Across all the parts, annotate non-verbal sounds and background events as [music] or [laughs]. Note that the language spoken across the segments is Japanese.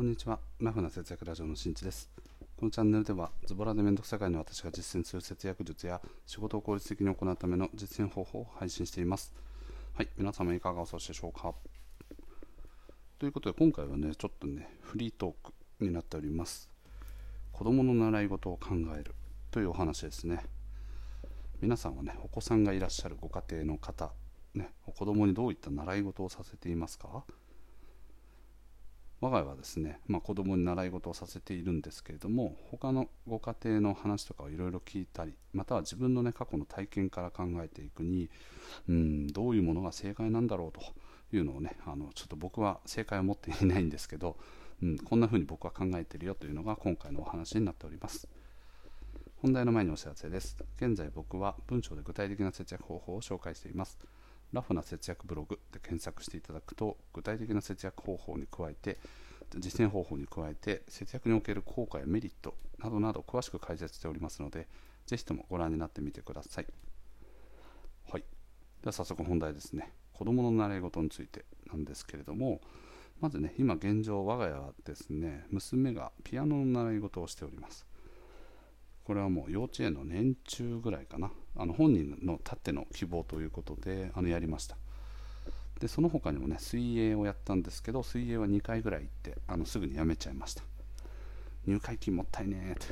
こんにちは。ラフな節約ラジオのしんちです。このチャンネルでは、ズボラでめんどくさがいの私が実践する節約術や仕事を効率的に行うための実践方法を配信しています。はい、皆様いかがお過ごしでしょうか？ということで、今回はね、ちょっとね、フリートークになっております。子供の習い事を考えるというお話ですね。皆さんはね、お子さんがいらっしゃるご家庭の方、ね、子供にどういった習い事をさせていますか？我が家はですね、まあ、子供に習い事をさせているんですけれども他のご家庭の話とかをいろいろ聞いたりまたは自分の、ね、過去の体験から考えていくにうんどういうものが正解なんだろうというのをねあのちょっと僕は正解を持っていないんですけど、うん、こんな風に僕は考えているよというのが今回のお話になっております。本題の前にお知らせです。現在僕は文章で具体的な節約方法を紹介しています。ラフな節約ブログで検索していただくと具体的な節約方法に加えて実践方法に加えて節約における効果やメリットなどなど詳しく解説しておりますのでぜひともご覧になってみてください。はい。では早速本題ですね。子どもの習い事についてなんですけれどもまずね今現状我が家はですね娘がピアノの習い事をしております。これはもう幼稚園の年中ぐらいかな。あの本人のたっての希望ということであのやりました。でその他にもね水泳をやったんですけど水泳は2回ぐらい行ってあのすぐにやめちゃいました。入会金もったいねって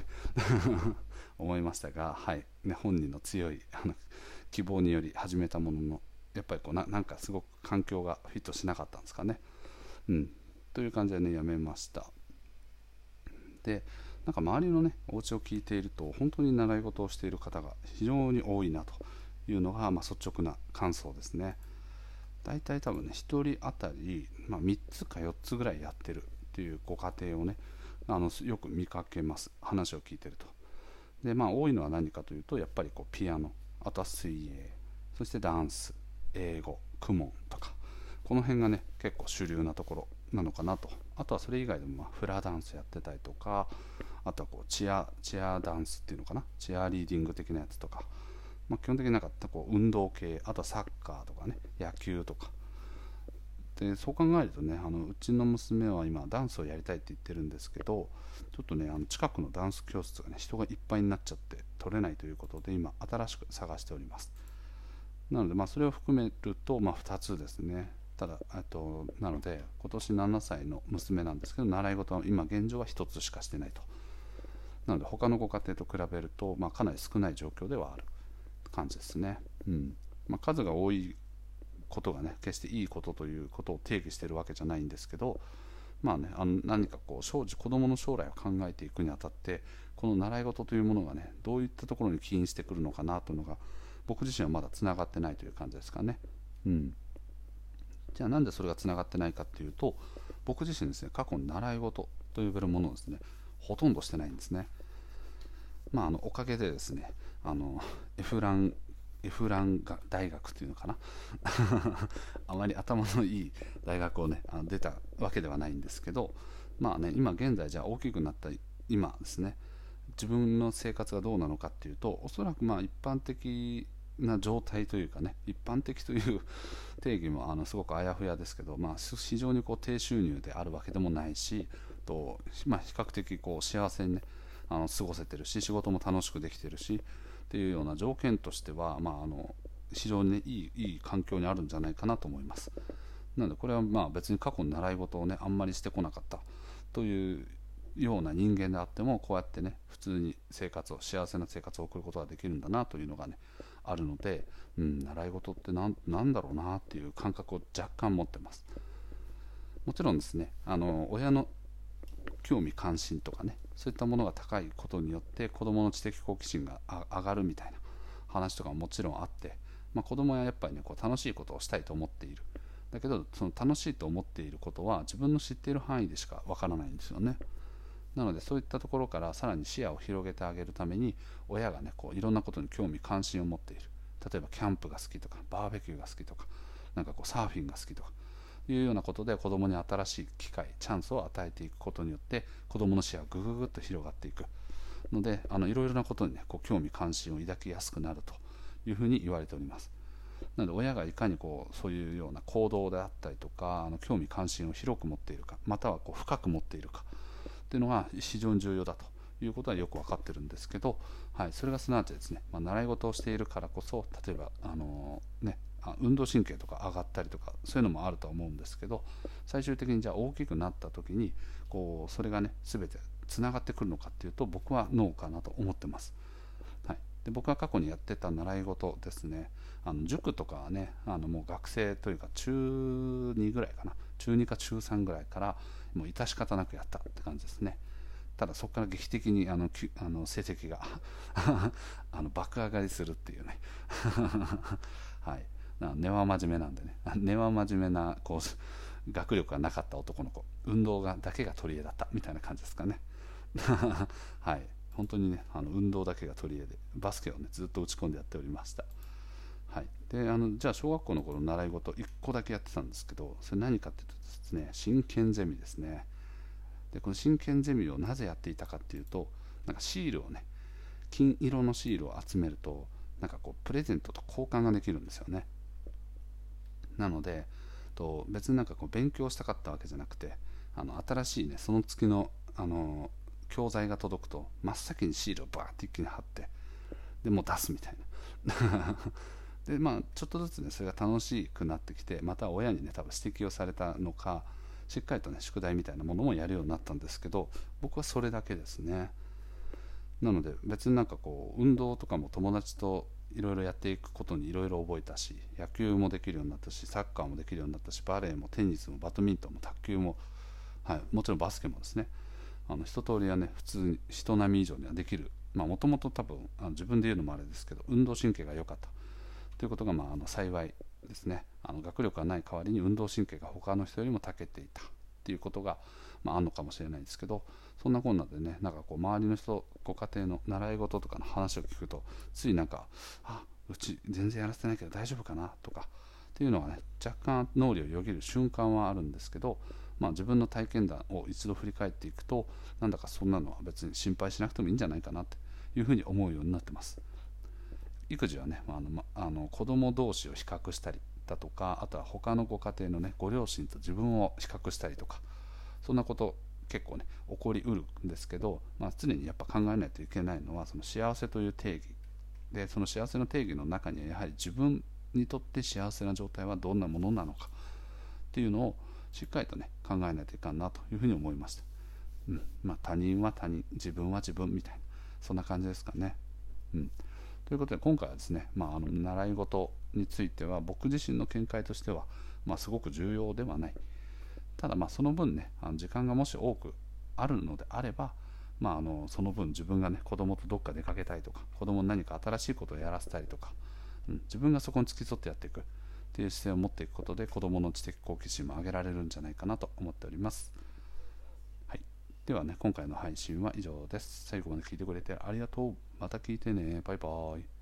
[laughs] 思いましたが、はい。ね、本人の強いあの希望により始めたもののやっぱりこうななんかすごく環境がフィットしなかったんですかね。うん。という感じでねやめました。でなんか周りのねお家を聞いていると本当に習い事をしている方が非常に多いなというのが、まあ、率直な感想ですね。大体多分ね1人当たり、まあ、3つか4つぐらいやってるっていうご家庭をねあのよく見かけます。話を聞いてると。でまあ多いのは何かというとやっぱりこうピアノあとは水泳そしてダンス英語公文とかこの辺がね結構主流なところなのかなと。あとはそれ以外でもまフラダンスやってたりとかあとはこうチアチアダンスっていうのかな？チアリーディング的なやつとか、まあ、基本的になんかこう運動系あとはサッカーとかね野球とか。でそう考えるとねあのうちの娘は今ダンスをやりたいって言ってるんですけどちょっとねあの近くのダンス教室がね人がいっぱいになっちゃって取れないということで今新しく探しております。なのでまあそれを含めるとまあ2つですね。ただとなので今年7歳の娘なんですけど習い事は今現状は1つしかしてないと。なので他のご家庭と比べると、まあ、かなり少ない状況ではある感じですね、うん。まあ、数が多いことがね決していいことということを定義してるわけじゃないんですけどまあね、あの何かこう生子子どもの将来を考えていくにあたってこの習い事というものがねどういったところに起因してくるのかなというのが僕自身はまだつながってないという感じですかね。うん。じゃあなんでそれがつながってないかっていうと僕自身ですね過去に習い事と呼べるものをですねほとんどしてないんですね。まああのおかげでですねあのエフランエフランが大学っていうのかな？[laughs] あまり頭のいい大学をねあの出たわけではないんですけどまあね今現在じゃあ大きくなった今ですね自分の生活がどうなのかっていうとおそらくまあ一般的な状態というかね一般的という [laughs] 定義もあのすごくあやふやですけど、まあ、非常にこう低収入であるわけでもないしと、まあ、比較的こう幸せに、ね、あの過ごせてるし仕事も楽しくできてるしっていうような条件としては、まあ、あの非常に、ね、いいいい環境にあるんじゃないかなと思います。なのでこれはまあ別に過去に習い事をねあんまりしてこなかったというような人間であってもこうやってね普通に生活を幸せな生活を送ることができるんだなというのがねあるので、うん、習い事って何だろうなっていう感覚を若干持ってますもちろんですねあの親の興味関心とかねそういったものが高いことによって子どもの知的好奇心が上がるみたいな話とかももちろんあって、まあ、子供はやっぱりねこう楽しいことをしたいと思っている。だけどその楽しいと思っていることは自分の知っている範囲でしかわからないんですよね。なのでそういったところからさらに視野を広げてあげるために親がねこういろんなことに興味関心を持っている。例えばキャンプが好きとかバーベキューが好きとかなんかこうサーフィンが好きとかいうようなことで子供に新しい機会チャンスを与えていくことによって子供の視野がぐぐぐっと広がっていく。のであのいろいろなことにねこう興味関心を抱きやすくなるというふうに言われております。なので親がいかにこうそういうような行動であったりとかあの興味関心を広く持っているかまたはこう深く持っているかっていうのが非常に重要だということはよく分かってるんですけど、はい、それがすなわちですね、まあ、習い事をしているからこそ例えばあのね運動神経とか上がったりとかそういうのもあると思うんですけど最終的にじゃあ大きくなった時にこうそれがね全てつながってくるのかっていうと僕はノーかなと思ってます。はい、で僕が過去にやってた習い事ですね。あの塾とかはねあのもう学生というか中2ぐらいかな。中2か中3ぐらいからもう致し方なくやったって感じですね。ただそこから劇的にあのあの成績が [laughs] あの爆上がりするっていうね。[laughs] はい。根は真面目なんでね。根は真面目なこう学力がなかった男の子。運動がだけが取り柄だったみたいな感じですかね。[laughs] はい。本当にねあの運動だけが取り柄でバスケをねずっと打ち込んでやっておりました。はい。であのじゃあ小学校の頃習い事1個だけやってたんですけどそれ何かっていうとですね真剣ゼミですね。でこの真剣ゼミをなぜやっていたかっていうとなんかシールをね金色のシールを集めるとなんかこうプレゼントと交換ができるんですよね。なのでと別になんかこう勉強したかったわけじゃなくてあの新しいねその月のあの教材が届くと真っ先にシールをバーって一気に貼ってでもう出すみたいな。[laughs] でまあちょっとずつねそれが楽しくなってきてまた親にね多分指摘をされたのかしっかりとね宿題みたいなものもやるようになったんですけど僕はそれだけですね。なので別になんかこう運動とかも友達といろいろやっていくことにいろいろ覚えたし野球もできるようになったしサッカーもできるようになったしバレーもテニスもバドミントンも卓球も、はい、もちろんバスケもですね。あの一通りはね普通に人並み以上にはできる。もともと多分あの自分で言うのもあれですけど運動神経が良かった。ということが、まあ、あの幸いですね。あの学力がない代わりに運動神経が他の人よりも長けていた。っていうことが、まあ、あるのかもしれないですけどそんなこんなでねなんかこう周りの人ご家庭の習い事とかの話を聞くとついなんかあうち全然やらせてないけど大丈夫かなとかっていうのはね若干脳裏をよぎる瞬間はあるんですけど、まあ、自分の体験談を一度振り返っていくとなんだかそんなのは別に心配しなくてもいいんじゃないかなっていうふうに思うようになってます。育児はね、まあ、あのまあの子供同士を比較したりだとかあとは他のご家庭のねご両親と自分を比較したりとかそんなこと結構ね起こりうるんですけど、まあ、常にやっぱ考えないといけないのはその幸せという定義でその幸せの定義の中にはやはり自分にとって幸せな状態はどんなものなのかっていうのをしっかりとね考えないといかんなというふうに思いました、うん。まあ、他人は他人自分は自分みたいなそんな感じですかね、うん、ということで今回はですね、まあ、あの習い事については僕自身の見解としては、まあ、すごく重要ではない。ただまあその分ねあの時間がもし多くあるのであれば、まあ、あのその分自分がね子供とどっか出かけたいとか子供に何か新しいことをやらせたりとか、うん、自分がそこに付き添ってやっていくっていう姿勢を持っていくことで子供の知的好奇心も上げられるんじゃないかなと思っております。はい、ではね今回の配信は以上です。最後まで聞いてくれてありがとう。また聞いてね。バイバーイ。